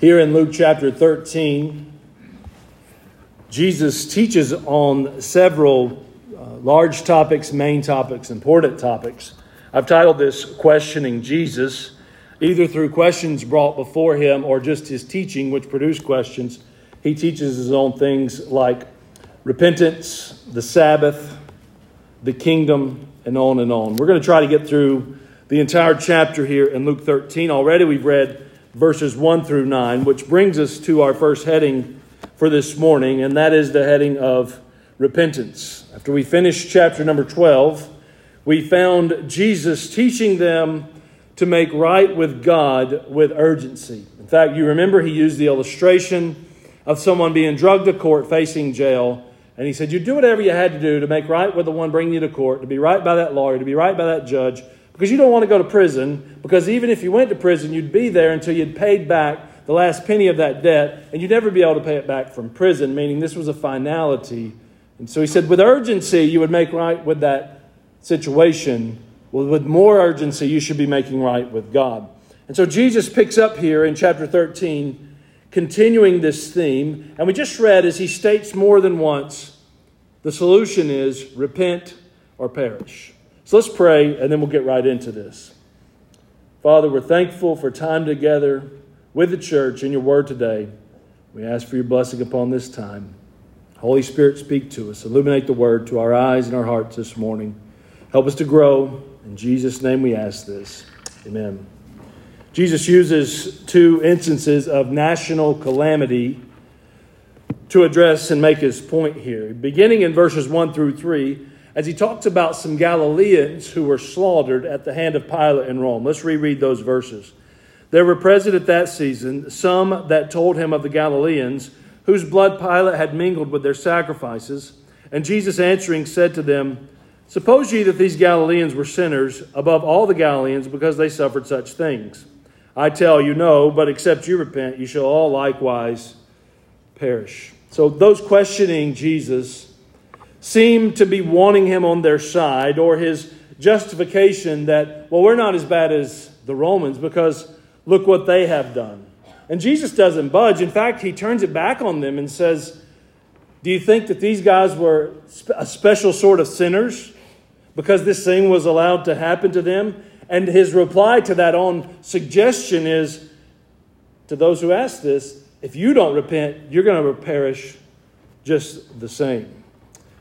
Here in Luke chapter 13, Jesus teaches on several uh, large topics, main topics, important topics. I've titled this Questioning Jesus, either through questions brought before him or just his teaching, which produced questions. He teaches us on things like repentance, the Sabbath, the kingdom, and on and on. We're going to try to get through the entire chapter here in Luke 13. Already we've read verses 1 through 9, which brings us to our first heading for this morning, and that is the heading of repentance. After we finished chapter number 12, we found Jesus teaching them to make right with God with urgency. In fact, you remember he used the illustration of someone being drugged to court facing jail. And he said, You do whatever you had to do to make right with the one bringing you to court, to be right by that lawyer, to be right by that judge, because you don't want to go to prison, because even if you went to prison, you'd be there until you'd paid back the last penny of that debt, and you'd never be able to pay it back from prison, meaning this was a finality. And so he said, with urgency, you would make right with that situation. Well, with more urgency, you should be making right with God. And so Jesus picks up here in chapter 13, continuing this theme. And we just read as he states more than once the solution is repent or perish. So let's pray, and then we'll get right into this. Father, we're thankful for time together with the church in your word today. We ask for your blessing upon this time. Holy Spirit, speak to us. Illuminate the word to our eyes and our hearts this morning. Help us to grow. In Jesus' name we ask this. Amen. Jesus uses two instances of national calamity to address and make his point here. Beginning in verses 1 through 3, as he talks about some Galileans who were slaughtered at the hand of Pilate in Rome. Let's reread those verses. There were present at that season some that told him of the Galileans, whose blood Pilate had mingled with their sacrifices. And Jesus answering said to them, Suppose ye that these Galileans were sinners above all the Galileans because they suffered such things. I tell you, no, but except you repent, you shall all likewise perish. So those questioning Jesus seem to be wanting him on their side, or his justification that, well, we're not as bad as the Romans because look what they have done. And Jesus doesn't budge. In fact, he turns it back on them and says, Do you think that these guys were a special sort of sinners because this thing was allowed to happen to them? And his reply to that own suggestion is to those who ask this, if you don't repent, you're going to perish just the same.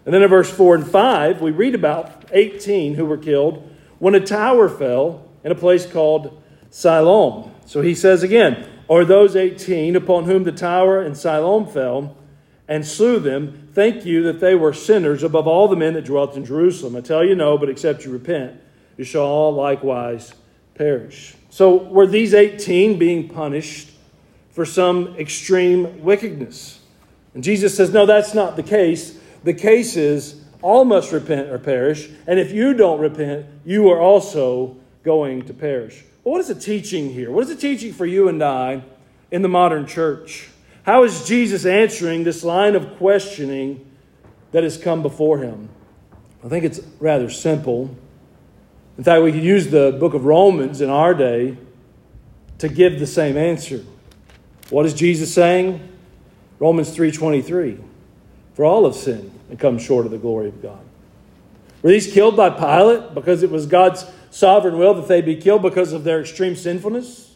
And then in verse 4 and 5, we read about 18 who were killed when a tower fell in a place called Siloam. So he says again, Are those 18 upon whom the tower in Siloam fell and slew them, thank you that they were sinners above all the men that dwelt in Jerusalem. I tell you no, but except you repent, you shall all likewise perish. So were these 18 being punished for some extreme wickedness? And Jesus says, No, that's not the case. The case is all must repent or perish, and if you don't repent, you are also going to perish. Well, what is the teaching here? What is the teaching for you and I in the modern church? How is Jesus answering this line of questioning that has come before him? I think it's rather simple. In fact, we could use the book of Romans in our day to give the same answer. What is Jesus saying? Romans 3:23. For all have sinned and come short of the glory of God. Were these killed by Pilate because it was God's sovereign will that they be killed because of their extreme sinfulness?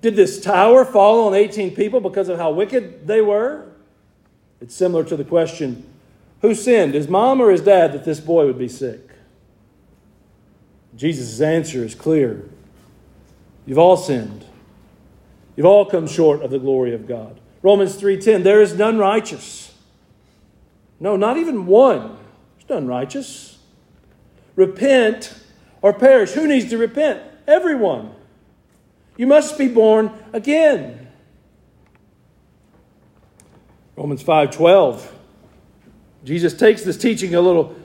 Did this tower fall on 18 people because of how wicked they were? It's similar to the question who sinned, his mom or his dad, that this boy would be sick? Jesus' answer is clear. You've all sinned. You've all come short of the glory of God. Romans 3:10 There is none righteous. No, not even one. It's none righteous. Repent or perish. Who needs to repent? Everyone. You must be born again. Romans 5:12. Jesus takes this teaching a little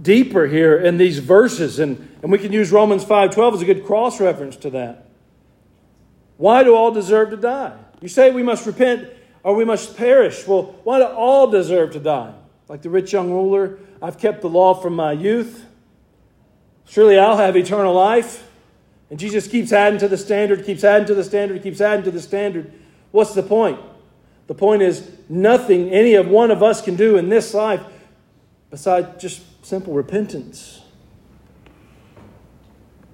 deeper here in these verses, and, and we can use Romans 5:12 as a good cross reference to that. Why do all deserve to die? You say we must repent or we must perish. Well, why do all deserve to die? Like the rich young ruler, I've kept the law from my youth. Surely I'll have eternal life. And Jesus keeps adding to the standard, keeps adding to the standard, keeps adding to the standard. What's the point? The point is nothing any of one of us can do in this life besides just simple repentance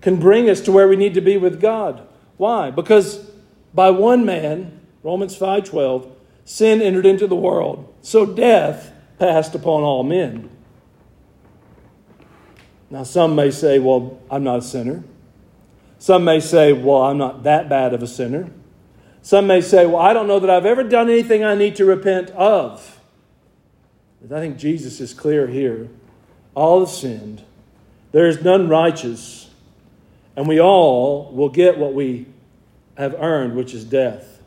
can bring us to where we need to be with God. Why? Because by one man, Romans 5:12, sin entered into the world, so death passed upon all men. Now some may say, well, I'm not a sinner. Some may say, well, I'm not that bad of a sinner. Some may say, well, I don't know that I've ever done anything I need to repent of. But I think Jesus is clear here. All have sinned. There is none righteous. And we all will get what we have earned, which is death.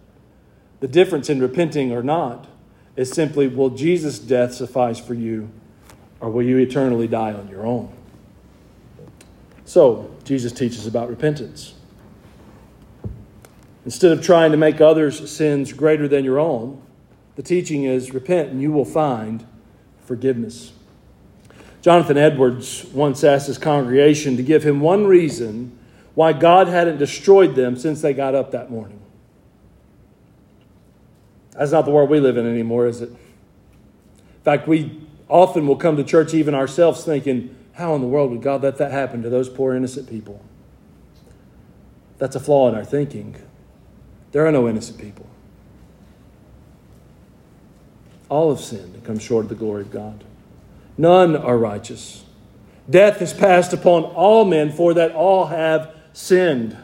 The difference in repenting or not is simply will Jesus' death suffice for you, or will you eternally die on your own? So, Jesus teaches about repentance. Instead of trying to make others' sins greater than your own, the teaching is repent and you will find forgiveness. Jonathan Edwards once asked his congregation to give him one reason why God hadn't destroyed them since they got up that morning. That's not the world we live in anymore, is it? In fact, we often will come to church, even ourselves, thinking, how in the world would God let that happen to those poor innocent people? That's a flaw in our thinking. There are no innocent people. All have sinned and come short of the glory of God. None are righteous. Death is passed upon all men, for that all have sinned.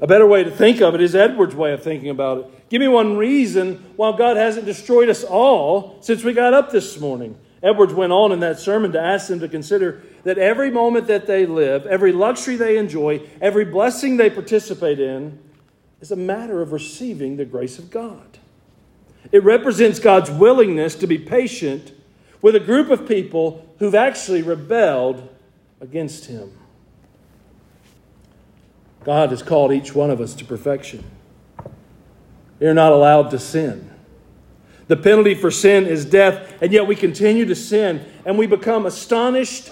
A better way to think of it is Edward's way of thinking about it. Give me one reason why God hasn't destroyed us all since we got up this morning. Edwards went on in that sermon to ask them to consider that every moment that they live, every luxury they enjoy, every blessing they participate in, is a matter of receiving the grace of God. It represents God's willingness to be patient with a group of people who've actually rebelled against Him. God has called each one of us to perfection. Are not allowed to sin. The penalty for sin is death, and yet we continue to sin, and we become astonished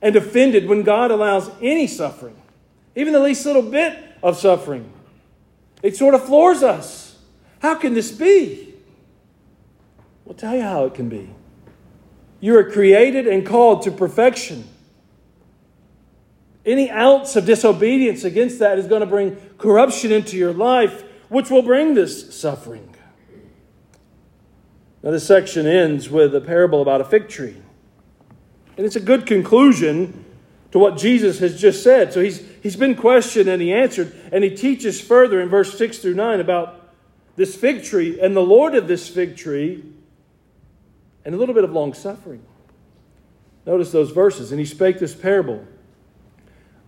and offended when God allows any suffering, even the least little bit of suffering. It sort of floors us. How can this be? I'll tell you how it can be. You are created and called to perfection. Any ounce of disobedience against that is going to bring corruption into your life, which will bring this suffering. Now, this section ends with a parable about a fig tree. And it's a good conclusion to what Jesus has just said. So he's, he's been questioned and he answered, and he teaches further in verse 6 through 9 about this fig tree and the Lord of this fig tree and a little bit of long suffering. Notice those verses. And he spake this parable.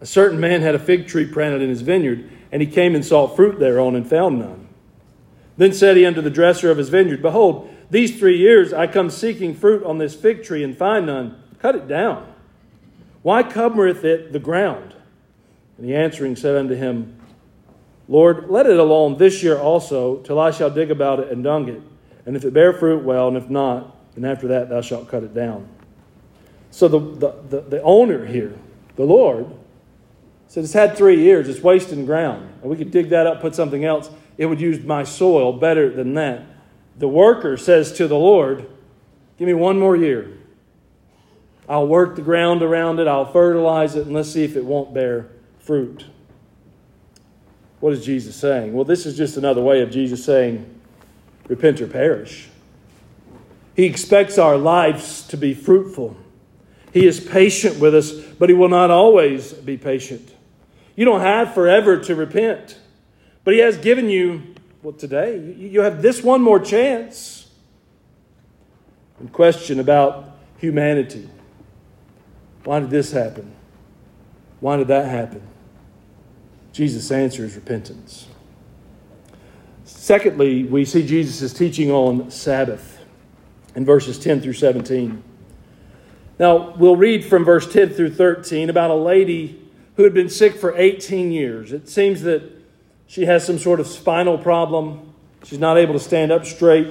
A certain man had a fig tree planted in his vineyard, and he came and sought fruit thereon and found none. Then said he unto the dresser of his vineyard, Behold, these three years I come seeking fruit on this fig tree and find none. Cut it down. Why covereth it the ground? And he answering said unto him, Lord, let it alone this year also, till I shall dig about it and dung it. And if it bear fruit, well, and if not, then after that thou shalt cut it down. So the, the, the, the owner here, the Lord, said, It's had three years, it's wasting ground. We could dig that up, put something else. It would use my soil better than that. The worker says to the Lord, Give me one more year. I'll work the ground around it, I'll fertilize it, and let's see if it won't bear fruit. What is Jesus saying? Well, this is just another way of Jesus saying, Repent or perish. He expects our lives to be fruitful. He is patient with us, but He will not always be patient. You don't have forever to repent, but He has given you well, today, you have this one more chance. And question about humanity. Why did this happen? Why did that happen? Jesus' answer is repentance. Secondly, we see Jesus' teaching on Sabbath in verses 10 through 17. Now, we'll read from verse 10 through 13 about a lady who had been sick for 18 years. It seems that she has some sort of spinal problem. She's not able to stand up straight,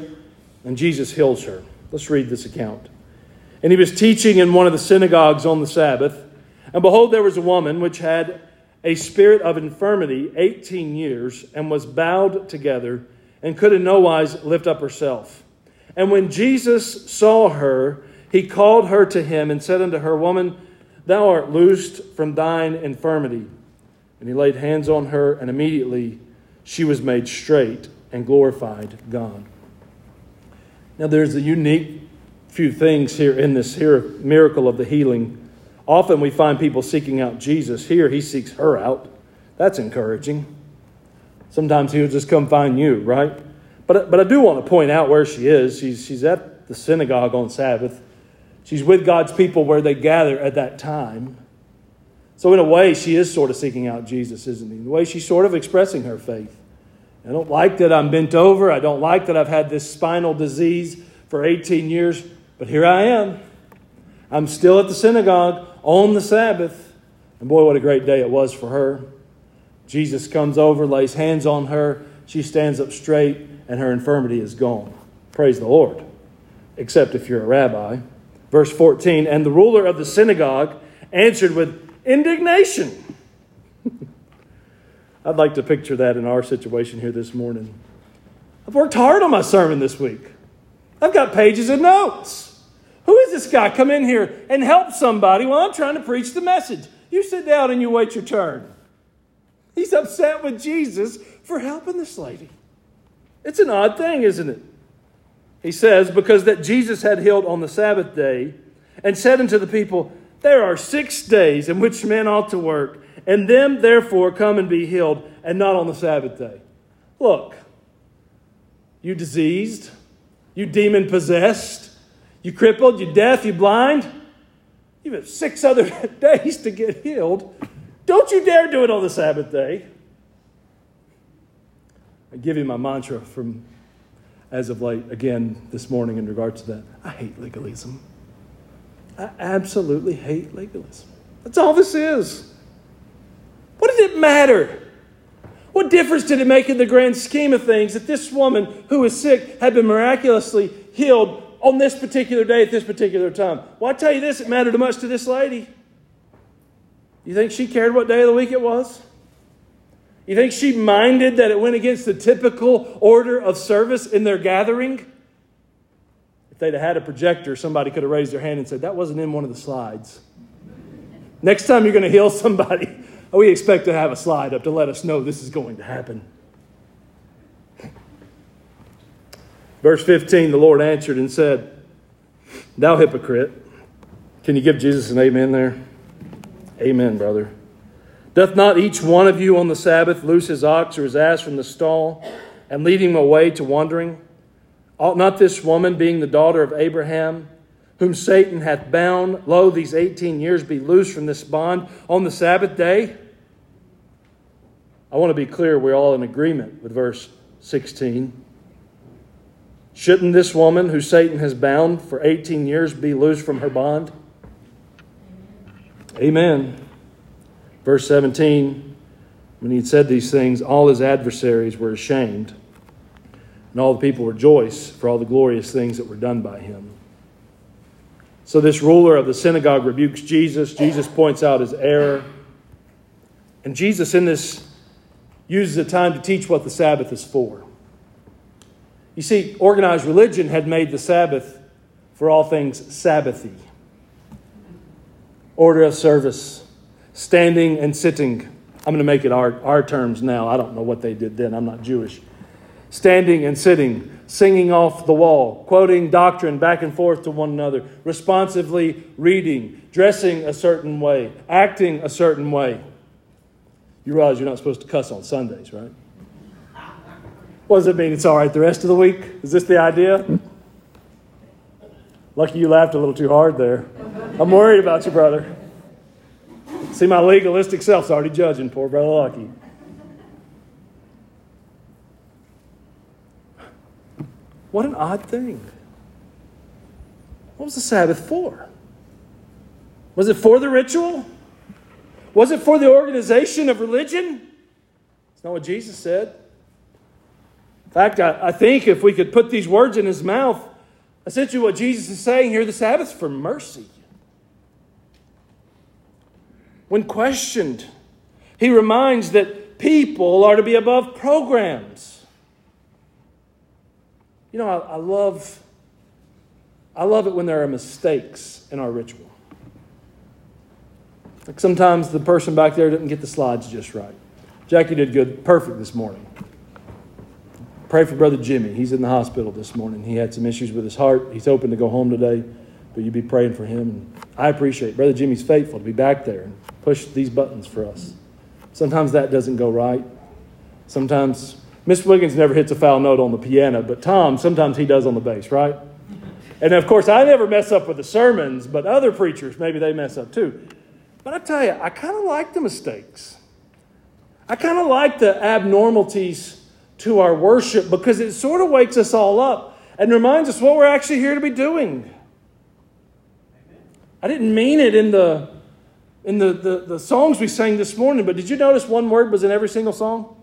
and Jesus heals her. Let's read this account. And he was teaching in one of the synagogues on the Sabbath. And behold, there was a woman which had a spirit of infirmity 18 years, and was bowed together, and could in no wise lift up herself. And when Jesus saw her, he called her to him and said unto her, Woman, thou art loosed from thine infirmity. And he laid hands on her, and immediately she was made straight and glorified God. Now, there's a unique few things here in this here miracle of the healing. Often we find people seeking out Jesus. Here, he seeks her out. That's encouraging. Sometimes he'll just come find you, right? But, but I do want to point out where she is. She's, she's at the synagogue on Sabbath. She's with God's people where they gather at that time. So, in a way, she is sort of seeking out Jesus, isn't he? In a way, she's sort of expressing her faith. I don't like that I'm bent over. I don't like that I've had this spinal disease for 18 years. But here I am. I'm still at the synagogue on the Sabbath. And boy, what a great day it was for her. Jesus comes over, lays hands on her. She stands up straight, and her infirmity is gone. Praise the Lord. Except if you're a rabbi. Verse 14 And the ruler of the synagogue answered with indignation. I'd like to picture that in our situation here this morning. I've worked hard on my sermon this week. I've got pages of notes. Who is this guy? Come in here and help somebody while I'm trying to preach the message. You sit down and you wait your turn. He's upset with Jesus for helping this lady. It's an odd thing, isn't it? He says, because that Jesus had healed on the Sabbath day and said unto the people, There are six days in which men ought to work, and them therefore come and be healed, and not on the Sabbath day. Look, you diseased, you demon possessed, you crippled, you deaf, you blind. You have six other days to get healed. Don't you dare do it on the Sabbath day. I give you my mantra from as of late, again, this morning in regards to that. I hate legalism. I absolutely hate legalism. That's all this is. What does it matter? What difference did it make in the grand scheme of things that this woman who was sick had been miraculously healed on this particular day at this particular time. Well, I tell you this, it mattered much to this lady. You think she cared what day of the week it was? You think she minded that it went against the typical order of service in their gathering? If they'd have had a projector, somebody could have raised their hand and said, That wasn't in one of the slides. Next time you're going to heal somebody, we expect to have a slide up to let us know this is going to happen. Verse 15 the Lord answered and said, Thou hypocrite. Can you give Jesus an amen there? Amen, brother. Doth not each one of you on the Sabbath loose his ox or his ass from the stall and lead him away to wandering? Ought not this woman, being the daughter of Abraham, whom Satan hath bound, lo, these 18 years, be loosed from this bond on the Sabbath day? I want to be clear, we're all in agreement with verse 16. Shouldn't this woman who Satan has bound for 18 years be loosed from her bond? Amen. Verse 17 When he had said these things, all his adversaries were ashamed, and all the people rejoiced for all the glorious things that were done by him. So, this ruler of the synagogue rebukes Jesus. Jesus points out his error. And Jesus, in this, uses the time to teach what the Sabbath is for. You see, organized religion had made the Sabbath for all things Sabbathy order of service, standing and sitting. I'm going to make it our, our terms now. I don't know what they did then. I'm not Jewish. Standing and sitting, singing off the wall, quoting doctrine back and forth to one another, responsively reading, dressing a certain way, acting a certain way. You realize you're not supposed to cuss on Sundays, right? What does it mean? It's all right the rest of the week? Is this the idea? Lucky you laughed a little too hard there. I'm worried about you, brother. See, my legalistic self's already judging poor brother Lucky. What an odd thing. What was the Sabbath for? Was it for the ritual? Was it for the organization of religion? It's not what Jesus said. In fact, I, I think if we could put these words in his mouth, essentially what Jesus is saying here the Sabbath's for mercy. When questioned, He reminds that people are to be above programs. You know, I, I love I love it when there are mistakes in our ritual. Like sometimes the person back there didn't get the slides just right. Jackie did good, perfect this morning. Pray for Brother Jimmy. He's in the hospital this morning. He had some issues with his heart. He's hoping to go home today, but you'd be praying for him. I appreciate it. Brother Jimmy's faithful to be back there and push these buttons for us. Sometimes that doesn't go right. Sometimes Miss Wiggins never hits a foul note on the piano, but Tom, sometimes he does on the bass, right? And of course, I never mess up with the sermons, but other preachers, maybe they mess up too. But I tell you, I kind of like the mistakes. I kind of like the abnormalities to our worship because it sort of wakes us all up and reminds us what we're actually here to be doing. I didn't mean it in the in the, the, the songs we sang this morning, but did you notice one word was in every single song?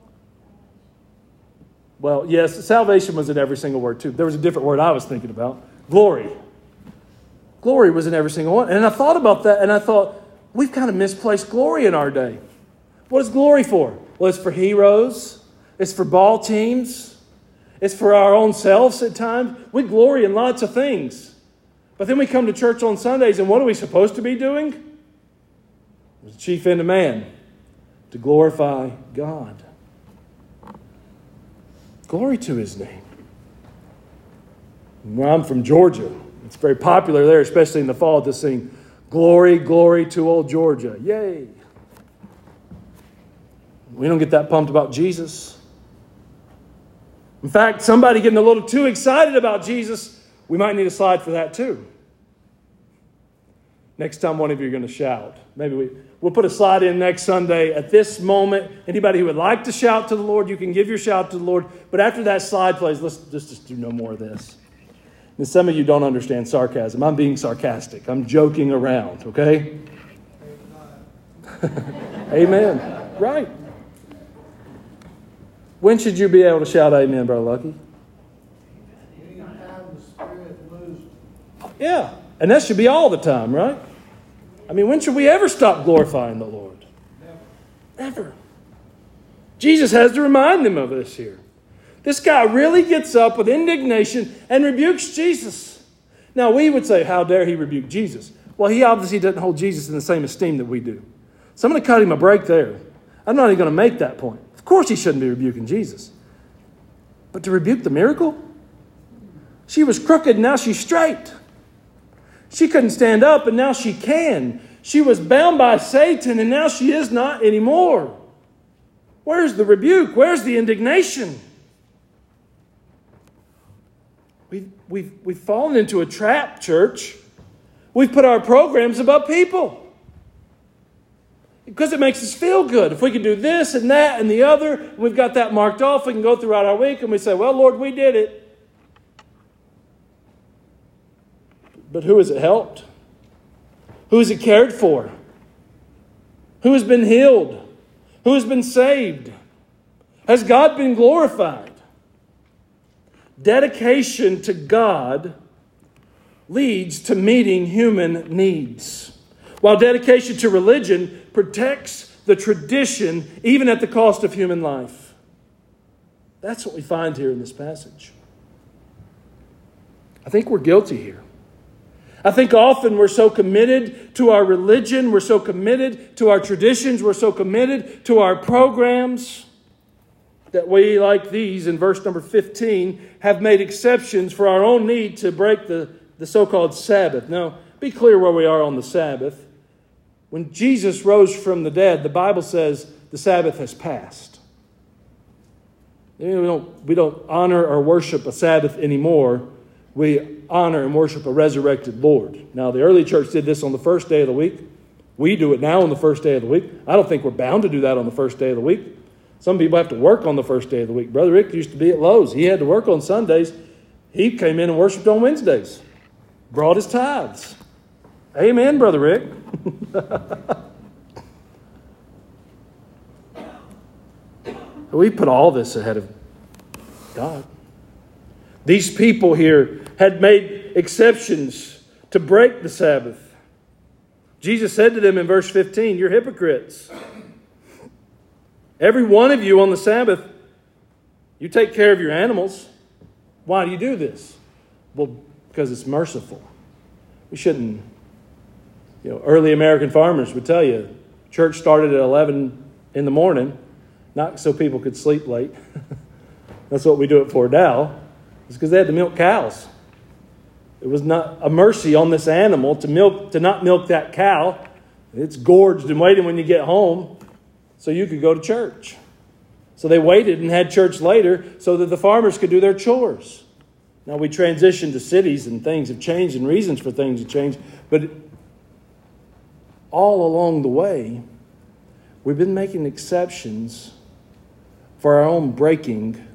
Well, yes, salvation was in every single word too. There was a different word I was thinking about. Glory. Glory was in every single one. And I thought about that and I thought, we've kind of misplaced glory in our day. What is glory for? Well, it's for heroes, it's for ball teams, it's for our own selves at times. We glory in lots of things. But then we come to church on Sundays, and what are we supposed to be doing? Was the chief end of man to glorify God. Glory to his name. I'm from Georgia. It's very popular there, especially in the fall, to sing Glory, glory to old Georgia. Yay. We don't get that pumped about Jesus. In fact, somebody getting a little too excited about Jesus, we might need a slide for that too. Next time one of you are going to shout. Maybe we, we'll put a slide in next Sunday. At this moment, anybody who would like to shout to the Lord, you can give your shout to the Lord. But after that slide plays, let's just, just do no more of this. And some of you don't understand sarcasm. I'm being sarcastic. I'm joking around, okay? amen. Right. When should you be able to shout amen, Brother Lucky? Yeah. And that should be all the time, right? I mean, when should we ever stop glorifying the Lord? Never. Never. Jesus has to remind them of this here. This guy really gets up with indignation and rebukes Jesus. Now, we would say, How dare he rebuke Jesus? Well, he obviously doesn't hold Jesus in the same esteem that we do. So I'm going to cut him a break there. I'm not even going to make that point. Of course, he shouldn't be rebuking Jesus. But to rebuke the miracle? She was crooked, now she's straight. She couldn't stand up, and now she can. She was bound by Satan, and now she is not anymore. Where's the rebuke? Where's the indignation? We've, we've, we've fallen into a trap, church. We've put our programs above people. Because it makes us feel good. If we can do this and that and the other, and we've got that marked off, we can go throughout our week and we say, Well, Lord, we did it. But who has it helped? Who has it cared for? Who has been healed? Who has been saved? Has God been glorified? Dedication to God leads to meeting human needs, while dedication to religion protects the tradition even at the cost of human life. That's what we find here in this passage. I think we're guilty here. I think often we're so committed to our religion, we're so committed to our traditions, we're so committed to our programs that we, like these in verse number 15, have made exceptions for our own need to break the, the so called Sabbath. Now, be clear where we are on the Sabbath. When Jesus rose from the dead, the Bible says the Sabbath has passed. We don't, we don't honor or worship a Sabbath anymore. We honor and worship a resurrected Lord. Now, the early church did this on the first day of the week. We do it now on the first day of the week. I don't think we're bound to do that on the first day of the week. Some people have to work on the first day of the week. Brother Rick used to be at Lowe's. He had to work on Sundays. He came in and worshiped on Wednesdays, brought his tithes. Amen, Brother Rick. we put all this ahead of God. These people here had made exceptions to break the Sabbath. Jesus said to them in verse 15, You're hypocrites. Every one of you on the Sabbath, you take care of your animals. Why do you do this? Well, because it's merciful. We shouldn't, you know, early American farmers would tell you church started at 11 in the morning, not so people could sleep late. That's what we do it for now. It's because they had to milk cows. It was not a mercy on this animal to milk to not milk that cow. It's gorged and waiting when you get home so you could go to church. So they waited and had church later so that the farmers could do their chores. Now we transitioned to cities and things have changed and reasons for things have changed, but all along the way, we've been making exceptions for our own breaking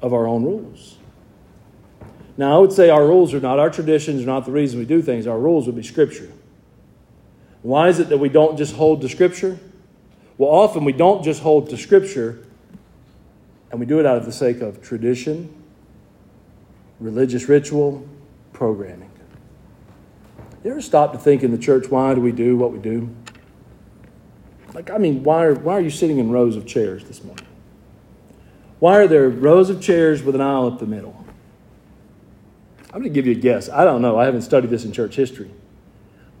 of our own rules. Now, I would say our rules are not, our traditions are not the reason we do things. Our rules would be Scripture. Why is it that we don't just hold to Scripture? Well, often we don't just hold to Scripture, and we do it out of the sake of tradition, religious ritual, programming. You ever stop to think in the church, why do we do what we do? Like, I mean, why are, why are you sitting in rows of chairs this morning? Why are there rows of chairs with an aisle up the middle? I'm going to give you a guess. I don't know. I haven't studied this in church history.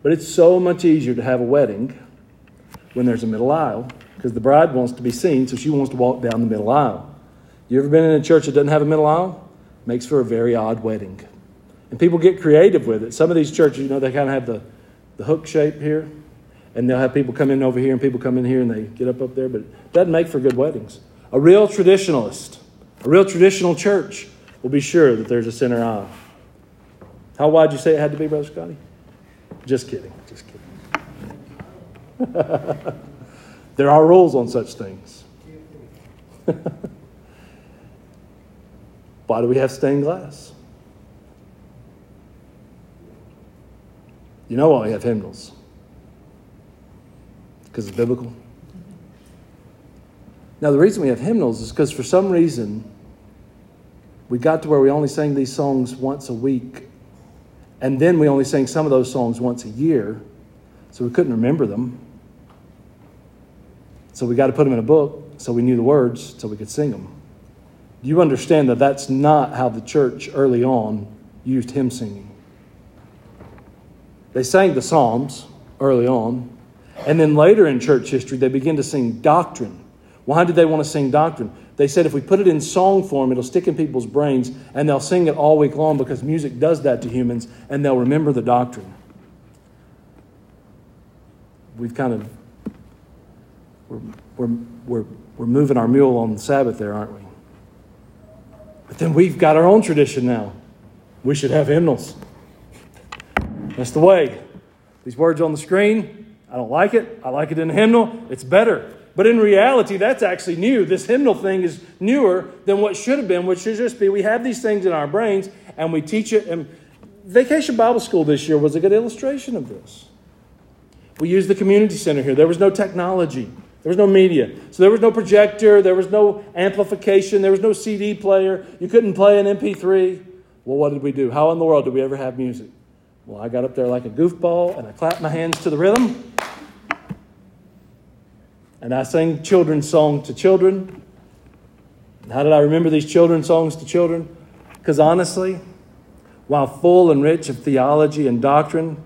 But it's so much easier to have a wedding when there's a middle aisle because the bride wants to be seen, so she wants to walk down the middle aisle. You ever been in a church that doesn't have a middle aisle? Makes for a very odd wedding. And people get creative with it. Some of these churches, you know, they kind of have the, the hook shape here, and they'll have people come in over here and people come in here and they get up up there, but it doesn't make for good weddings. A real traditionalist, a real traditional church will be sure that there's a center aisle. How wide you say it had to be, Brother Scotty? Just kidding. Just kidding. there are rules on such things. Why do we have stained glass? You know why we have hymnals? Because it's biblical. Now, the reason we have hymnals is because for some reason we got to where we only sang these songs once a week and then we only sang some of those songs once a year, so we couldn't remember them. So we got to put them in a book so we knew the words so we could sing them. Do you understand that that's not how the church early on used hymn singing? They sang the Psalms early on, and then later in church history, they began to sing doctrine. Why did they want to sing doctrine? They said if we put it in song form, it'll stick in people's brains and they'll sing it all week long because music does that to humans and they'll remember the doctrine. We've kind of, we're, we're, we're, we're moving our mule on the Sabbath there, aren't we? But then we've got our own tradition now. We should have hymnals. That's the way. These words on the screen, I don't like it. I like it in a hymnal. It's better. But in reality, that's actually new. This hymnal thing is newer than what should have been, which should just be we have these things in our brains and we teach it. And Vacation Bible School this year was a good illustration of this. We used the community center here. There was no technology, there was no media. So there was no projector, there was no amplification, there was no CD player. You couldn't play an MP3. Well, what did we do? How in the world did we ever have music? Well, I got up there like a goofball and I clapped my hands to the rhythm and I sang children's song to children. How did I remember these children's songs to children? Because honestly, while full and rich of theology and doctrine,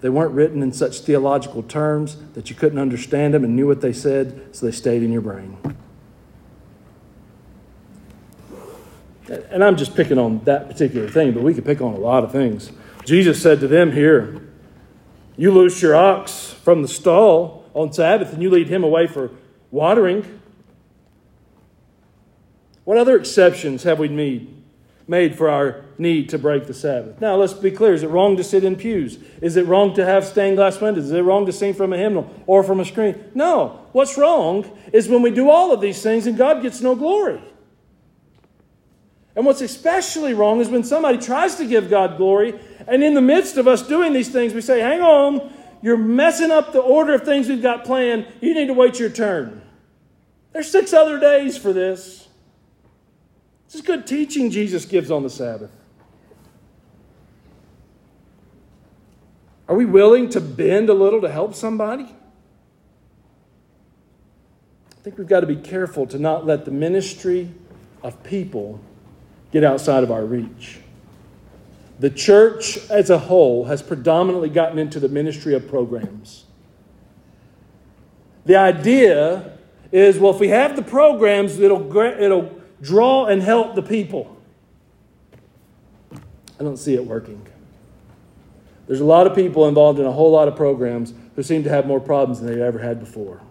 they weren't written in such theological terms that you couldn't understand them and knew what they said, so they stayed in your brain. And I'm just picking on that particular thing, but we could pick on a lot of things. Jesus said to them here, You loose your ox from the stall on Sabbath and you lead him away for watering. What other exceptions have we made, made for our need to break the Sabbath? Now, let's be clear. Is it wrong to sit in pews? Is it wrong to have stained glass windows? Is it wrong to sing from a hymnal or from a screen? No. What's wrong is when we do all of these things and God gets no glory. And what's especially wrong is when somebody tries to give God glory, and in the midst of us doing these things, we say, Hang on, you're messing up the order of things we've got planned. You need to wait your turn. There's six other days for this. This is good teaching Jesus gives on the Sabbath. Are we willing to bend a little to help somebody? I think we've got to be careful to not let the ministry of people get outside of our reach. The church as a whole has predominantly gotten into the ministry of programs. The idea is well, if we have the programs, it'll, it'll draw and help the people. I don't see it working. There's a lot of people involved in a whole lot of programs who seem to have more problems than they've ever had before.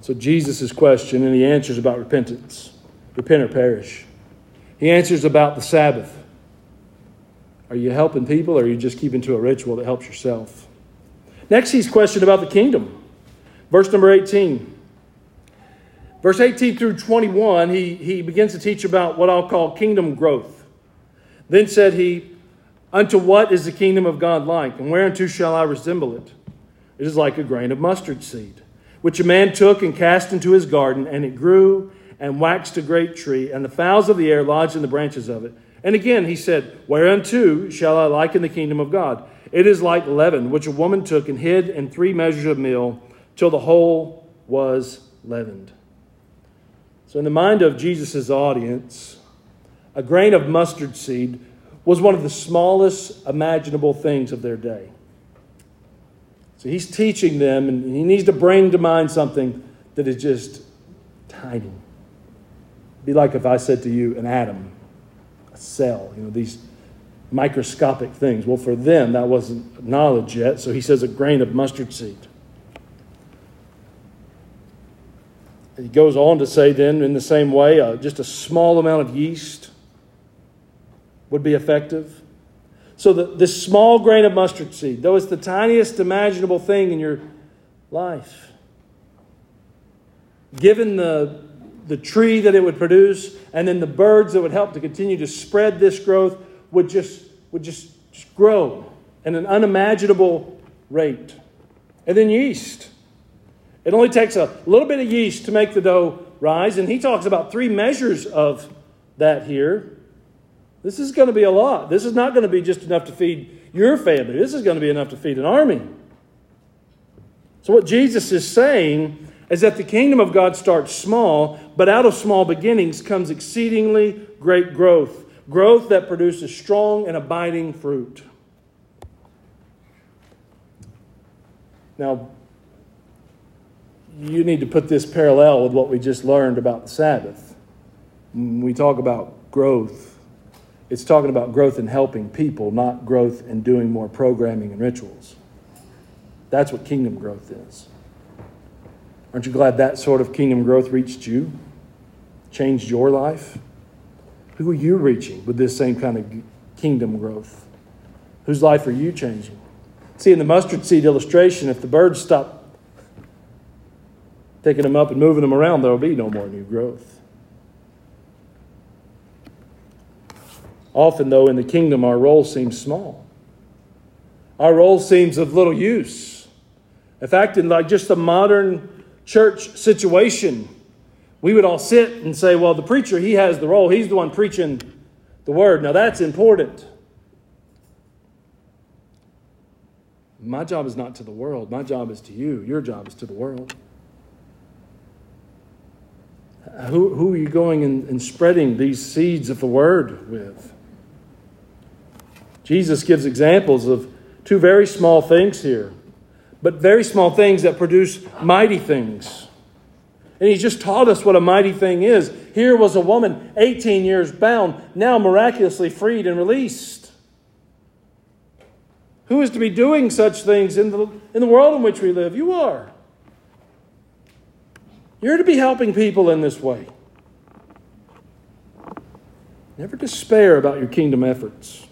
So, Jesus' question, and he answers about repentance repent or perish. He answers about the Sabbath. Are you helping people or are you just keeping to a ritual that helps yourself? Next, he's questioned about the kingdom. Verse number 18. Verse 18 through 21, he, he begins to teach about what I'll call kingdom growth. Then said he, Unto what is the kingdom of God like, and whereunto shall I resemble it? It is like a grain of mustard seed, which a man took and cast into his garden, and it grew and waxed a great tree, and the fowls of the air lodged in the branches of it. And again he said, Whereunto shall I liken the kingdom of God? It is like leaven, which a woman took and hid in three measures of meal, till the whole was leavened. So, in the mind of Jesus' audience, a grain of mustard seed was one of the smallest imaginable things of their day. So, he's teaching them, and he needs to bring to mind something that is just tiny. Be like if I said to you, an atom, a cell, you know, these microscopic things. Well, for them, that wasn't knowledge yet, so he says a grain of mustard seed. He goes on to say, then, in the same way, uh, just a small amount of yeast would be effective. So, the, this small grain of mustard seed, though it's the tiniest imaginable thing in your life, given the, the tree that it would produce, and then the birds that would help to continue to spread this growth, would just, would just, just grow at an unimaginable rate. And then yeast. It only takes a little bit of yeast to make the dough rise, and he talks about three measures of that here. This is going to be a lot. This is not going to be just enough to feed your family. This is going to be enough to feed an army. So, what Jesus is saying is that the kingdom of God starts small, but out of small beginnings comes exceedingly great growth growth that produces strong and abiding fruit. Now, you need to put this parallel with what we just learned about the Sabbath. When we talk about growth, it's talking about growth in helping people, not growth in doing more programming and rituals. That's what kingdom growth is. Aren't you glad that sort of kingdom growth reached you? Changed your life? Who are you reaching with this same kind of kingdom growth? Whose life are you changing? See, in the mustard seed illustration, if the birds stop picking them up and moving them around, there will be no more new growth. Often, though, in the kingdom, our role seems small. Our role seems of little use. In fact, in like just the modern church situation, we would all sit and say, well, the preacher, he has the role. He's the one preaching the word. Now, that's important. My job is not to the world. My job is to you. Your job is to the world. Who, who are you going and, and spreading these seeds of the word with? Jesus gives examples of two very small things here, but very small things that produce mighty things. And he just taught us what a mighty thing is. Here was a woman, 18 years bound, now miraculously freed and released. Who is to be doing such things in the, in the world in which we live? You are. You're to be helping people in this way. Never despair about your kingdom efforts.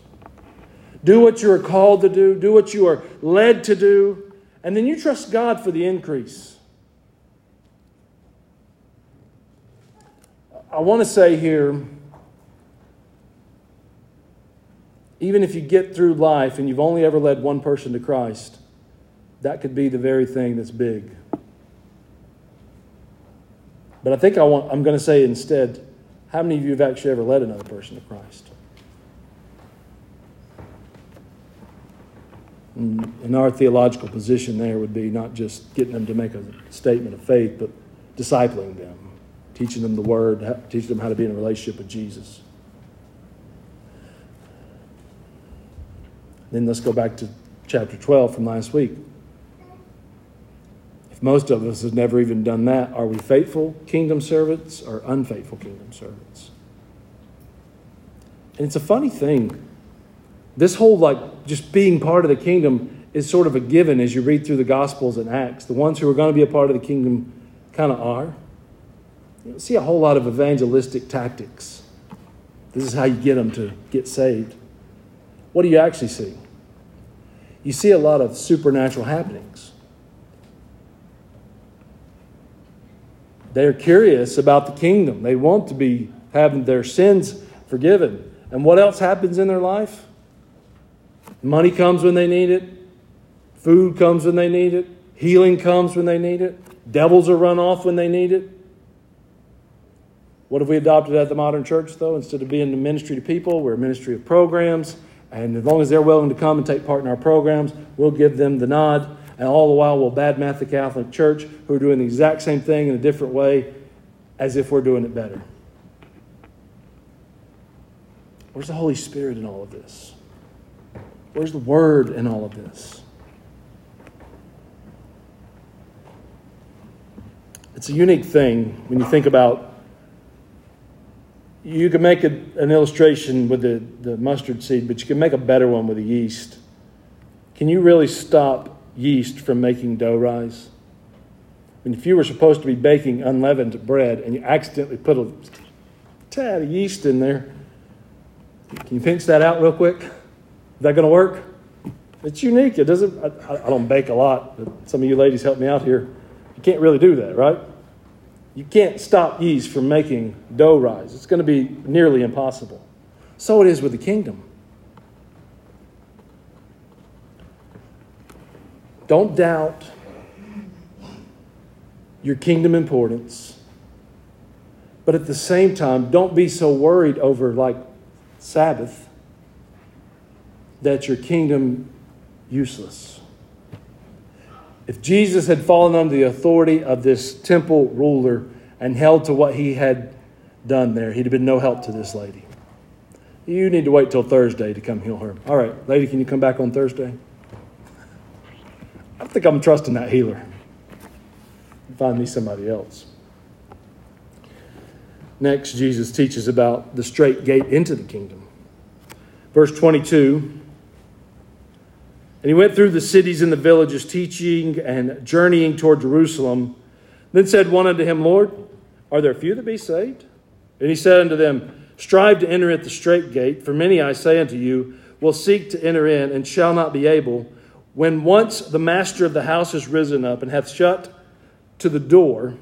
Do what you are called to do, do what you are led to do, and then you trust God for the increase. I want to say here even if you get through life and you've only ever led one person to Christ, that could be the very thing that's big. But I think I want, I'm going to say instead, how many of you have actually ever led another person to Christ? And our theological position there would be not just getting them to make a statement of faith, but discipling them, teaching them the word, teaching them how to be in a relationship with Jesus. Then let's go back to chapter 12 from last week. If most of us have never even done that, are we faithful kingdom servants or unfaithful kingdom servants? And it's a funny thing. This whole, like, just being part of the kingdom is sort of a given as you read through the Gospels and Acts. The ones who are going to be a part of the kingdom kind of are. You see a whole lot of evangelistic tactics. This is how you get them to get saved. What do you actually see? You see a lot of supernatural happenings. They're curious about the kingdom. They want to be having their sins forgiven. And what else happens in their life? Money comes when they need it. Food comes when they need it. Healing comes when they need it. Devils are run off when they need it. What have we adopted at the modern church, though? Instead of being a ministry to people, we're a ministry of programs. And as long as they're willing to come and take part in our programs, we'll give them the nod. And all the while, we'll badmouth the Catholic Church, who are doing the exact same thing in a different way, as if we're doing it better. Where's the Holy Spirit in all of this? Where's the Word in all of this? It's a unique thing when you think about you can make a, an illustration with the, the mustard seed, but you can make a better one with the yeast. Can you really stop yeast from making dough rise? Mean, if you were supposed to be baking unleavened bread and you accidentally put a tad of yeast in there, can you pinch that out real quick? Is that going to work? It's unique. It doesn't. I, I don't bake a lot, but some of you ladies help me out here. You can't really do that, right? You can't stop yeast from making dough rise. It's going to be nearly impossible. So it is with the kingdom. Don't doubt your kingdom importance. But at the same time, don't be so worried over like Sabbath that your kingdom useless. If Jesus had fallen under the authority of this temple ruler and held to what he had done there, he'd have been no help to this lady. You need to wait till Thursday to come heal her. All right, lady, can you come back on Thursday? I think I'm trusting that healer. Find me somebody else. Next, Jesus teaches about the straight gate into the kingdom. Verse 22 and he went through the cities and the villages, teaching and journeying toward Jerusalem. Then said one unto him, Lord, are there few that be saved? And he said unto them, Strive to enter at the straight gate, for many, I say unto you, will seek to enter in, and shall not be able. When once the master of the house is risen up and hath shut to the door,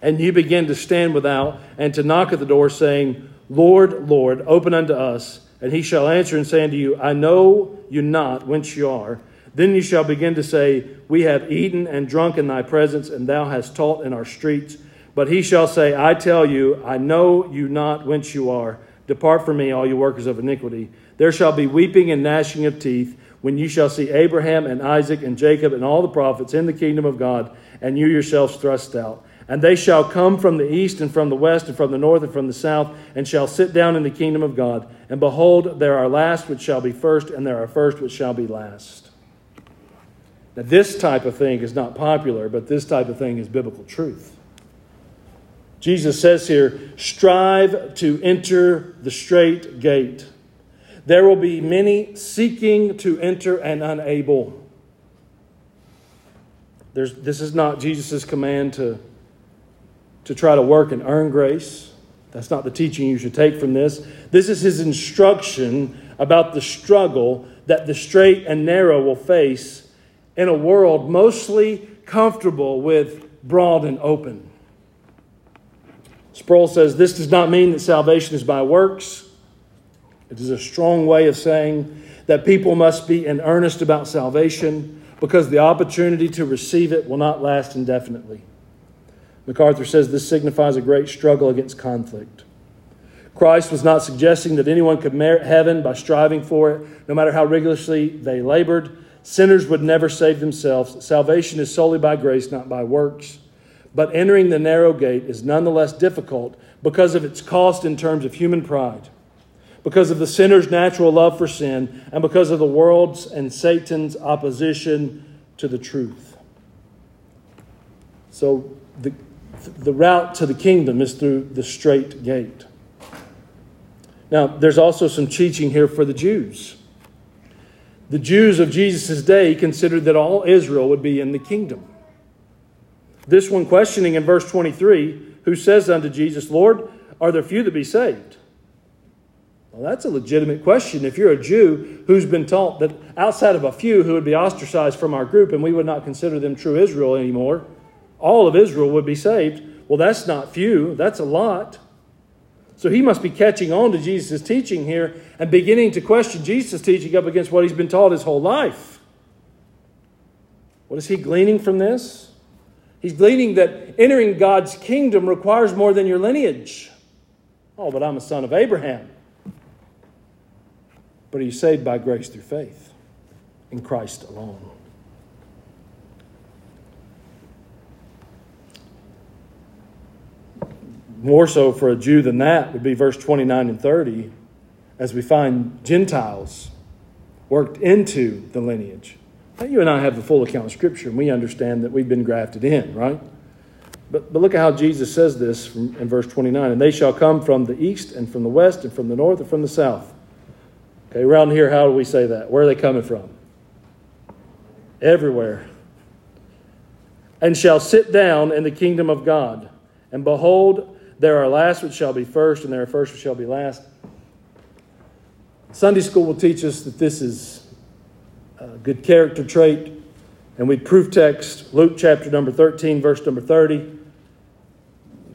and you begin to stand without and to knock at the door, saying, Lord, Lord, open unto us. And he shall answer and say unto you, I know you not whence you are. Then you shall begin to say, We have eaten and drunk in thy presence, and thou hast taught in our streets. But he shall say, I tell you, I know you not whence you are. Depart from me, all you workers of iniquity. There shall be weeping and gnashing of teeth when you shall see Abraham and Isaac and Jacob and all the prophets in the kingdom of God, and you yourselves thrust out. And they shall come from the east and from the west and from the north and from the south, and shall sit down in the kingdom of God. And behold, there are last which shall be first, and there are first which shall be last. Now, this type of thing is not popular, but this type of thing is biblical truth. Jesus says here, strive to enter the straight gate. There will be many seeking to enter and unable. There's, this is not Jesus' command to to try to work and earn grace. That's not the teaching you should take from this. This is his instruction about the struggle that the straight and narrow will face in a world mostly comfortable with broad and open. Sproul says this does not mean that salvation is by works. It is a strong way of saying that people must be in earnest about salvation because the opportunity to receive it will not last indefinitely. MacArthur says this signifies a great struggle against conflict. Christ was not suggesting that anyone could merit heaven by striving for it, no matter how rigorously they labored. Sinners would never save themselves. Salvation is solely by grace, not by works. But entering the narrow gate is nonetheless difficult because of its cost in terms of human pride, because of the sinner's natural love for sin, and because of the world's and Satan's opposition to the truth. So the, the route to the kingdom is through the straight gate. Now, there's also some teaching here for the Jews. The Jews of Jesus' day considered that all Israel would be in the kingdom. This one questioning in verse 23 who says unto Jesus, Lord, are there few that be saved? Well, that's a legitimate question. If you're a Jew who's been taught that outside of a few who would be ostracized from our group and we would not consider them true Israel anymore, all of Israel would be saved. Well, that's not few, that's a lot. So he must be catching on to Jesus' teaching here and beginning to question Jesus' teaching up against what he's been taught his whole life. What is he gleaning from this? He's gleaning that entering God's kingdom requires more than your lineage. Oh, but I'm a son of Abraham. But are you saved by grace through faith in Christ alone? More so for a Jew than that would be verse 29 and 30, as we find Gentiles worked into the lineage. Now, you and I have the full account of Scripture, and we understand that we've been grafted in, right? But, but look at how Jesus says this from, in verse 29 And they shall come from the east, and from the west, and from the north, and from the south. Okay, around here, how do we say that? Where are they coming from? Everywhere. And shall sit down in the kingdom of God. And behold, there are last which shall be first, and there are first which shall be last. Sunday school will teach us that this is a good character trait. And we proof text Luke chapter number 13, verse number 30.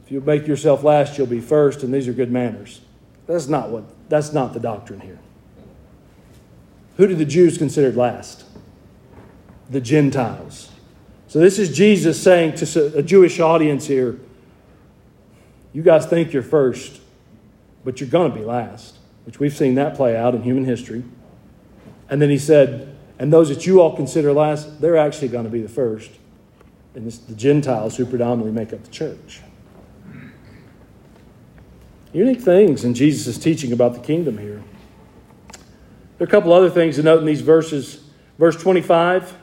If you make yourself last, you'll be first, and these are good manners. That's not what that's not the doctrine here. Who did the Jews consider last? The Gentiles. So this is Jesus saying to a Jewish audience here, you guys think you're first, but you're going to be last, which we've seen that play out in human history. And then he said, and those that you all consider last, they're actually going to be the first. And it's the Gentiles who predominantly make up the church. Unique things in Jesus' teaching about the kingdom here. There are a couple other things to note in these verses. Verse 25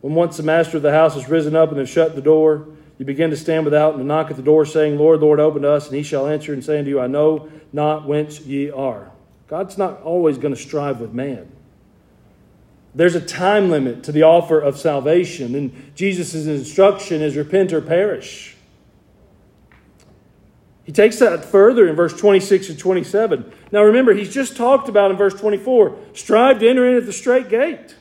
When once the master of the house has risen up and has shut the door, you begin to stand without and knock at the door, saying, Lord, Lord, open to us. And he shall answer and say unto you, I know not whence ye are. God's not always going to strive with man. There's a time limit to the offer of salvation, and Jesus' instruction is repent or perish. He takes that further in verse 26 and 27. Now remember, he's just talked about in verse 24 strive to enter in at the straight gate.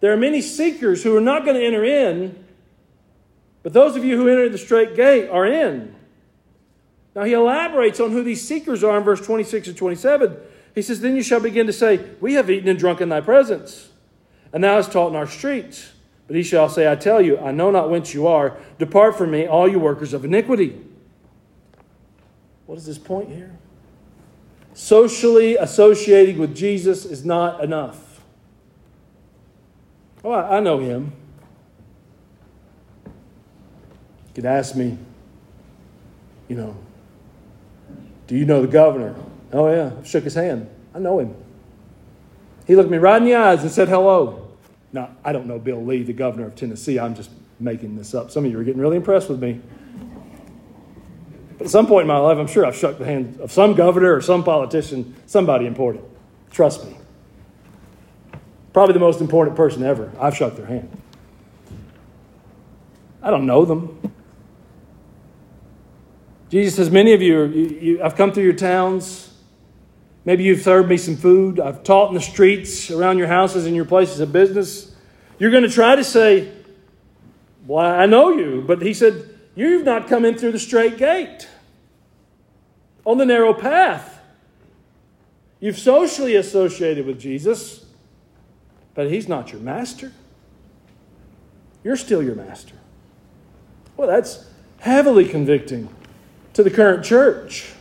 There are many seekers who are not going to enter in, but those of you who enter the straight gate are in. Now he elaborates on who these seekers are in verse 26 and 27. He says, Then you shall begin to say, We have eaten and drunk in thy presence, and thou hast taught in our streets. But he shall say, I tell you, I know not whence you are. Depart from me, all you workers of iniquity. What is this point here? Socially associating with Jesus is not enough. Oh, I know him. You could ask me, you know, do you know the governor? Oh, yeah. I shook his hand. I know him. He looked me right in the eyes and said hello. Now, I don't know Bill Lee, the governor of Tennessee. I'm just making this up. Some of you are getting really impressed with me. But at some point in my life, I'm sure I've shook the hand of some governor or some politician, somebody important. Trust me. Probably the most important person ever. I've shook their hand. I don't know them. Jesus says, Many of you, you, you, I've come through your towns. Maybe you've served me some food. I've taught in the streets around your houses and your places of business. You're going to try to say, Well, I know you. But he said, You've not come in through the straight gate, on the narrow path. You've socially associated with Jesus, but he's not your master. You're still your master. Well, that's heavily convicting to the current church.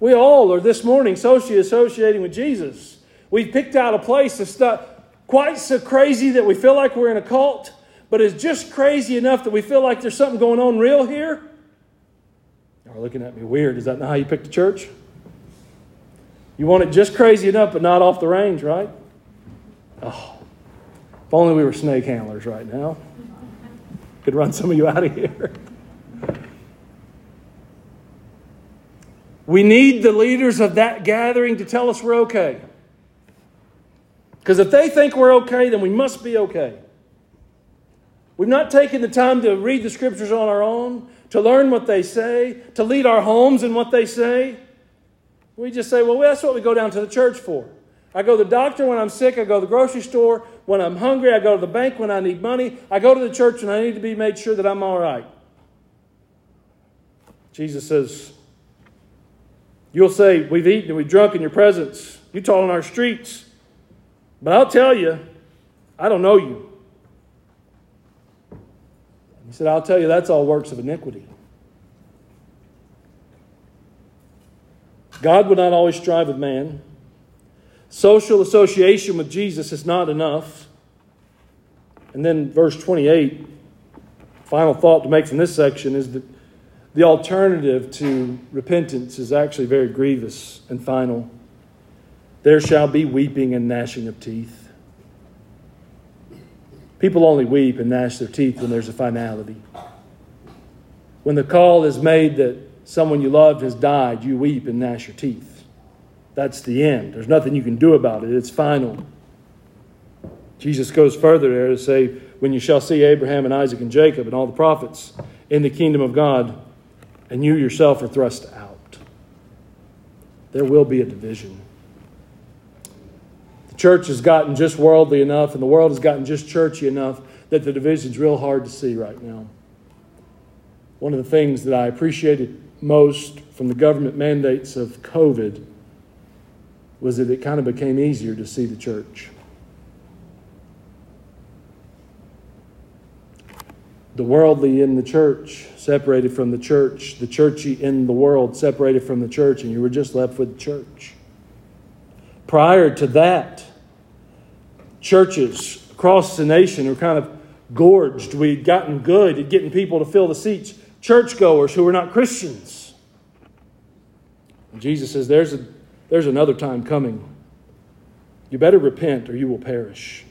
We all are this morning socially associating with Jesus. We've picked out a place that's not quite so crazy that we feel like we're in a cult, but it's just crazy enough that we feel like there's something going on real here. You're looking at me weird. Is that not how you picked a church? You want it just crazy enough, but not off the range, right? Oh, if only we were snake handlers right now. Could run some of you out of here. We need the leaders of that gathering to tell us we're okay. Because if they think we're okay, then we must be okay. We've not taken the time to read the scriptures on our own, to learn what they say, to lead our homes in what they say. We just say, well, that's what we go down to the church for. I go to the doctor when I'm sick. I go to the grocery store when I'm hungry. I go to the bank when I need money. I go to the church when I need to be made sure that I'm all right. Jesus says, You'll say, We've eaten and we've drunk in your presence. You taught on our streets. But I'll tell you, I don't know you. He said, I'll tell you, that's all works of iniquity. God would not always strive with man. Social association with Jesus is not enough. And then, verse 28, final thought to make from this section is that the alternative to repentance is actually very grievous and final. There shall be weeping and gnashing of teeth. People only weep and gnash their teeth when there's a finality. When the call is made that someone you loved has died, you weep and gnash your teeth. That's the end. There's nothing you can do about it, it's final. Jesus goes further there to say, When you shall see Abraham and Isaac and Jacob and all the prophets in the kingdom of God, and you yourself are thrust out. There will be a division. The church has gotten just worldly enough, and the world has gotten just churchy enough that the division's real hard to see right now. One of the things that I appreciated most from the government mandates of COVID was that it kind of became easier to see the church. The worldly in the church, separated from the church, the churchy in the world, separated from the church, and you were just left with the church. Prior to that, churches across the nation were kind of gorged. We'd gotten good at getting people to fill the seats, churchgoers who were not Christians. And Jesus says, there's, a, there's another time coming. You better repent or you will perish.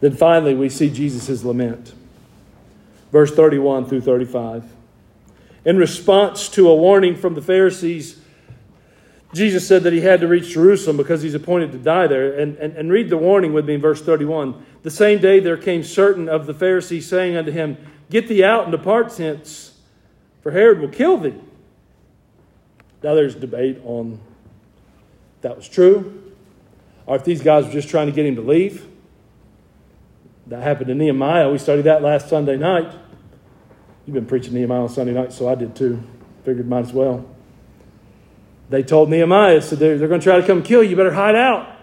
Then finally, we see Jesus' lament. Verse 31 through 35. In response to a warning from the Pharisees, Jesus said that he had to reach Jerusalem because he's appointed to die there. And, and, and read the warning with me in verse 31. The same day there came certain of the Pharisees saying unto him, Get thee out and depart hence, for Herod will kill thee. Now there's debate on that was true, or if these guys were just trying to get him to leave. That happened to Nehemiah. We studied that last Sunday night. You've been preaching Nehemiah on Sunday night, so I did too. Figured might as well. They told Nehemiah, said they're, they're going to try to come kill you. You better hide out.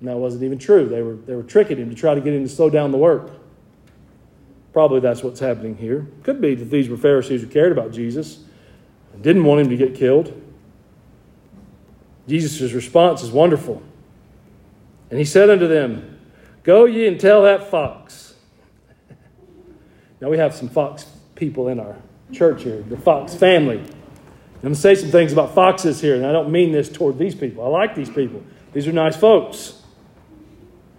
And that wasn't even true. They were, they were tricking him to try to get him to slow down the work. Probably that's what's happening here. Could be that these were Pharisees who cared about Jesus and didn't want him to get killed. Jesus' response is wonderful. And he said unto them, Go ye and tell that fox. Now we have some fox people in our church here, the fox family. I'm going to say some things about foxes here, and I don't mean this toward these people. I like these people, these are nice folks.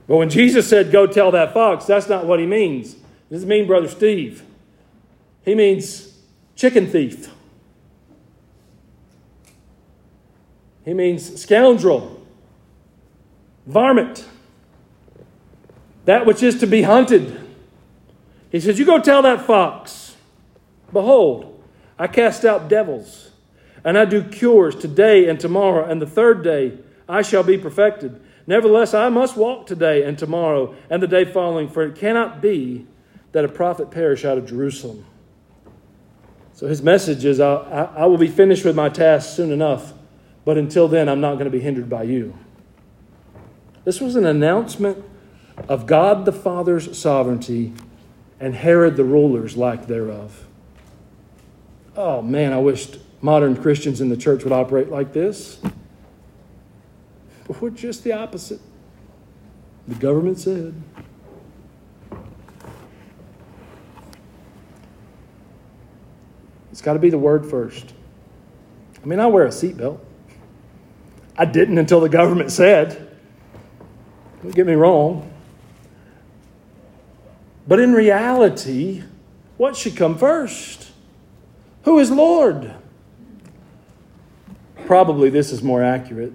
But when Jesus said, Go tell that fox, that's not what he means. He doesn't mean Brother Steve, he means chicken thief. He means scoundrel, varmint that which is to be hunted. He says, You go tell that fox, Behold, I cast out devils, and I do cures today and tomorrow, and the third day I shall be perfected. Nevertheless, I must walk today and tomorrow and the day following, for it cannot be that a prophet perish out of Jerusalem. So his message is I, I, will be finished with my task soon enough, but until then, I'm not going to be hindered by you. This was an announcement of God the Father's sovereignty and Herod the ruler's lack thereof. Oh man, I wished modern Christians in the church would operate like this. But we're just the opposite. The government said. It's got to be the word first. I mean, I wear a seatbelt. I didn't until the government said. Don't get me wrong. But in reality, what should come first? Who is Lord? Probably this is more accurate.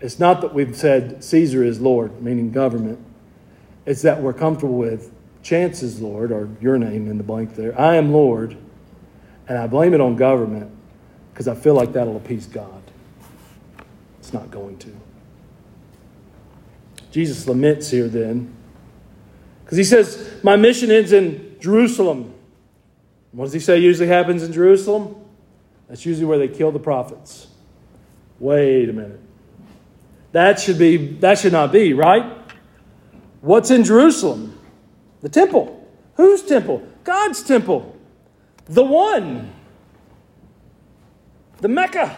It's not that we've said Caesar is Lord, meaning government. It's that we're comfortable with chances, Lord, or your name in the blank there. I am Lord, and I blame it on government because I feel like that'll appease God. It's not going to. Jesus laments here then because he says, My mission ends in Jerusalem. What does he say usually happens in Jerusalem? That's usually where they kill the prophets. Wait a minute. That should be that should not be, right? What's in Jerusalem? The temple. Whose temple? God's temple. The one. The Mecca.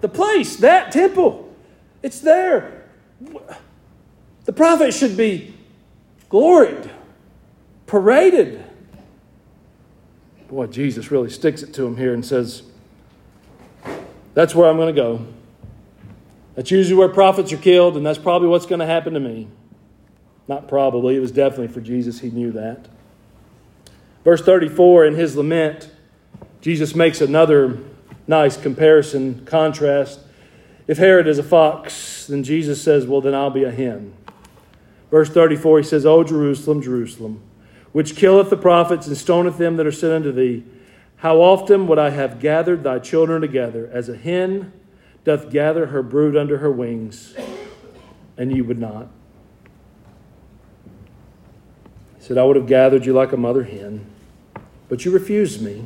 The place, that temple. It's there. The prophet should be gloried, paraded. Boy, Jesus really sticks it to him here and says, That's where I'm going to go. That's usually where prophets are killed, and that's probably what's going to happen to me. Not probably, it was definitely for Jesus. He knew that. Verse 34 in his lament, Jesus makes another nice comparison, contrast. If Herod is a fox, then Jesus says, Well, then I'll be a hen. Verse 34, he says, O Jerusalem, Jerusalem, which killeth the prophets and stoneth them that are sent unto thee, how often would I have gathered thy children together as a hen doth gather her brood under her wings, and you would not. He said, I would have gathered you like a mother hen, but you refused me.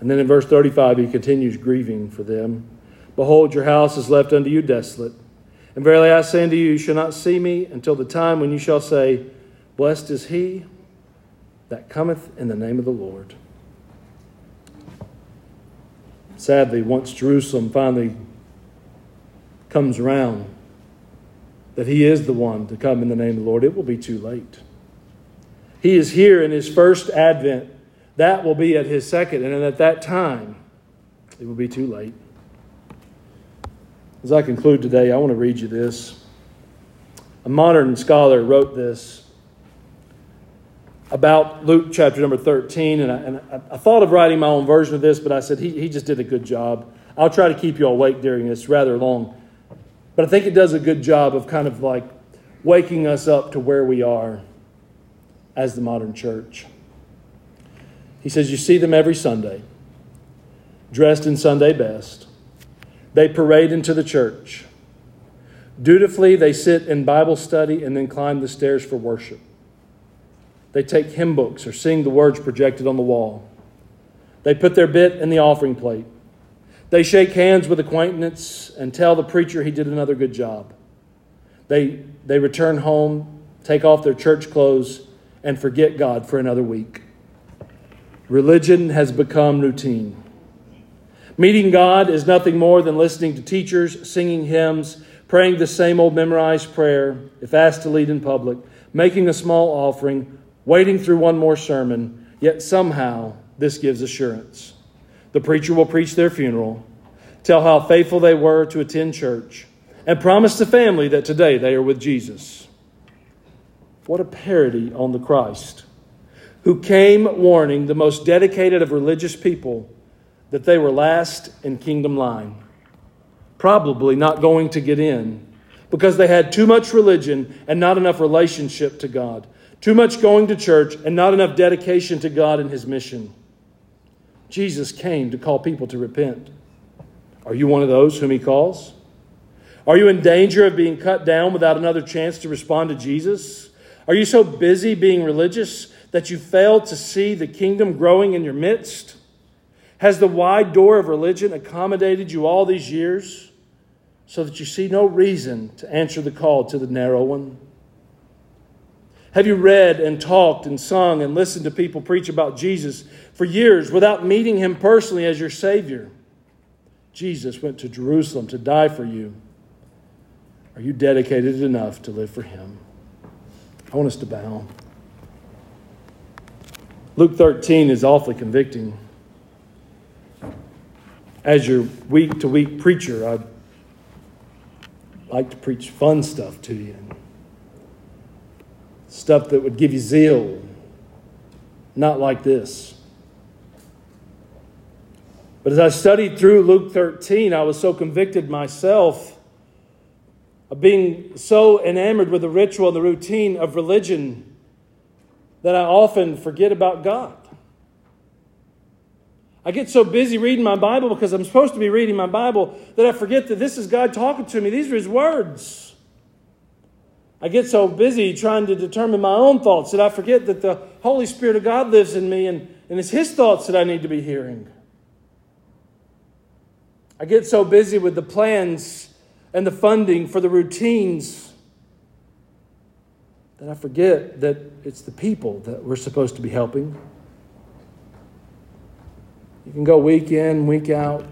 And then in verse 35, he continues grieving for them. Behold, your house is left unto you desolate. And verily I say unto you, you shall not see me until the time when you shall say, Blessed is he that cometh in the name of the Lord. Sadly, once Jerusalem finally comes around, that he is the one to come in the name of the Lord, it will be too late. He is here in his first advent. That will be at his second. And at that time, it will be too late. As I conclude today, I want to read you this. A modern scholar wrote this about Luke chapter number 13, and I, and I, thought of writing my own version of this, but I said he, he just did a good job. I'll try to keep you awake during this rather long. But I think it does a good job of kind of like waking us up to where we are as the modern church. He says, You see them every Sunday, dressed in Sunday best. They parade into the church. Dutifully, they sit in Bible study and then climb the stairs for worship. They take hymn books or sing the words projected on the wall. They put their bit in the offering plate. They shake hands with acquaintance and tell the preacher he did another good job. They, they return home, take off their church clothes, and forget God for another week. Religion has become routine. Meeting God is nothing more than listening to teachers, singing hymns, praying the same old memorized prayer, if asked to lead in public, making a small offering, waiting through one more sermon, yet somehow this gives assurance. The preacher will preach their funeral, tell how faithful they were to attend church, and promise the family that today they are with Jesus. What a parody on the Christ, who came warning the most dedicated of religious people that they were last in kingdom line, probably not going to get in because they had too much religion and not enough relationship to God. Too much going to church and not enough dedication to God and His mission. Jesus came to call people to repent. Are you one of those whom He calls? Are you in danger of being cut down without another chance to respond to Jesus? Are you so busy being religious that you fail to see the kingdom growing in your midst? Has the wide door of religion accommodated you all these years so that you see no reason to answer the call to the narrow one? Have you read and talked and sung and listened to people preach about Jesus for years without meeting him personally as your Savior? Jesus went to Jerusalem to die for you. Are you dedicated enough to live for Him? I want us to bow. Luke 13 is awfully convicting. As your week to week preacher, I'd like to preach fun stuff to you. Stuff that would give you zeal. Not like this. But as I studied through Luke 13, I was so convicted myself of being so enamored with the ritual and the routine of religion that I often forget about God. I get so busy reading my Bible because I'm supposed to be reading my Bible that I forget that this is God talking to me. These are His words. I get so busy trying to determine my own thoughts that I forget that the Holy Spirit of God lives in me and, and it's His thoughts that I need to be hearing. I get so busy with the plans and the funding for the routines that I forget that it's the people that we're supposed to be helping. You can go week in, week out,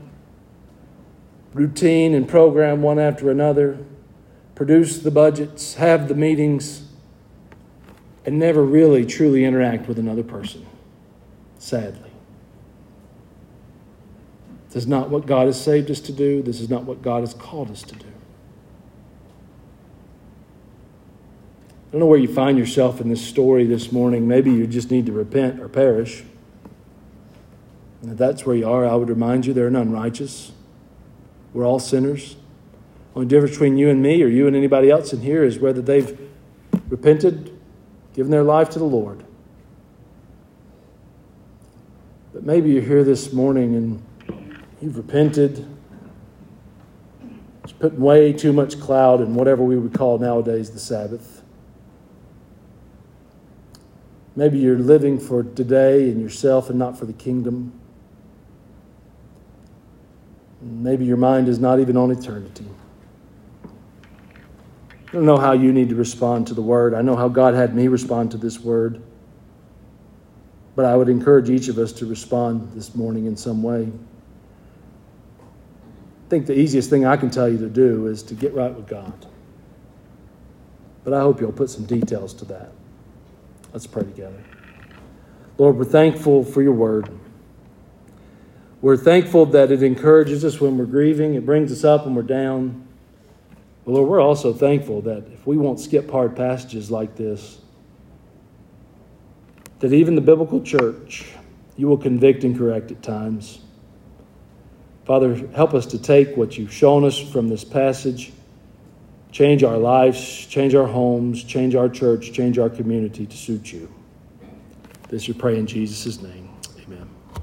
routine and program one after another, produce the budgets, have the meetings, and never really truly interact with another person, sadly. This is not what God has saved us to do. This is not what God has called us to do. I don't know where you find yourself in this story this morning. Maybe you just need to repent or perish. And if that's where you are, I would remind you there are none righteous. We're all sinners. The only difference between you and me or you and anybody else in here is whether they've repented, given their life to the Lord. But maybe you're here this morning and you've repented. It's putting way too much cloud in whatever we would call nowadays the Sabbath. Maybe you're living for today and yourself and not for the kingdom. Maybe your mind is not even on eternity. I don't know how you need to respond to the word. I know how God had me respond to this word. But I would encourage each of us to respond this morning in some way. I think the easiest thing I can tell you to do is to get right with God. But I hope you'll put some details to that. Let's pray together. Lord, we're thankful for your word. We're thankful that it encourages us when we're grieving, it brings us up when we're down. But Lord, we're also thankful that if we won't skip hard passages like this, that even the biblical church, you will convict and correct at times. Father, help us to take what you've shown us from this passage change our lives, change our homes, change our church, change our community to suit you. This we pray in Jesus' name.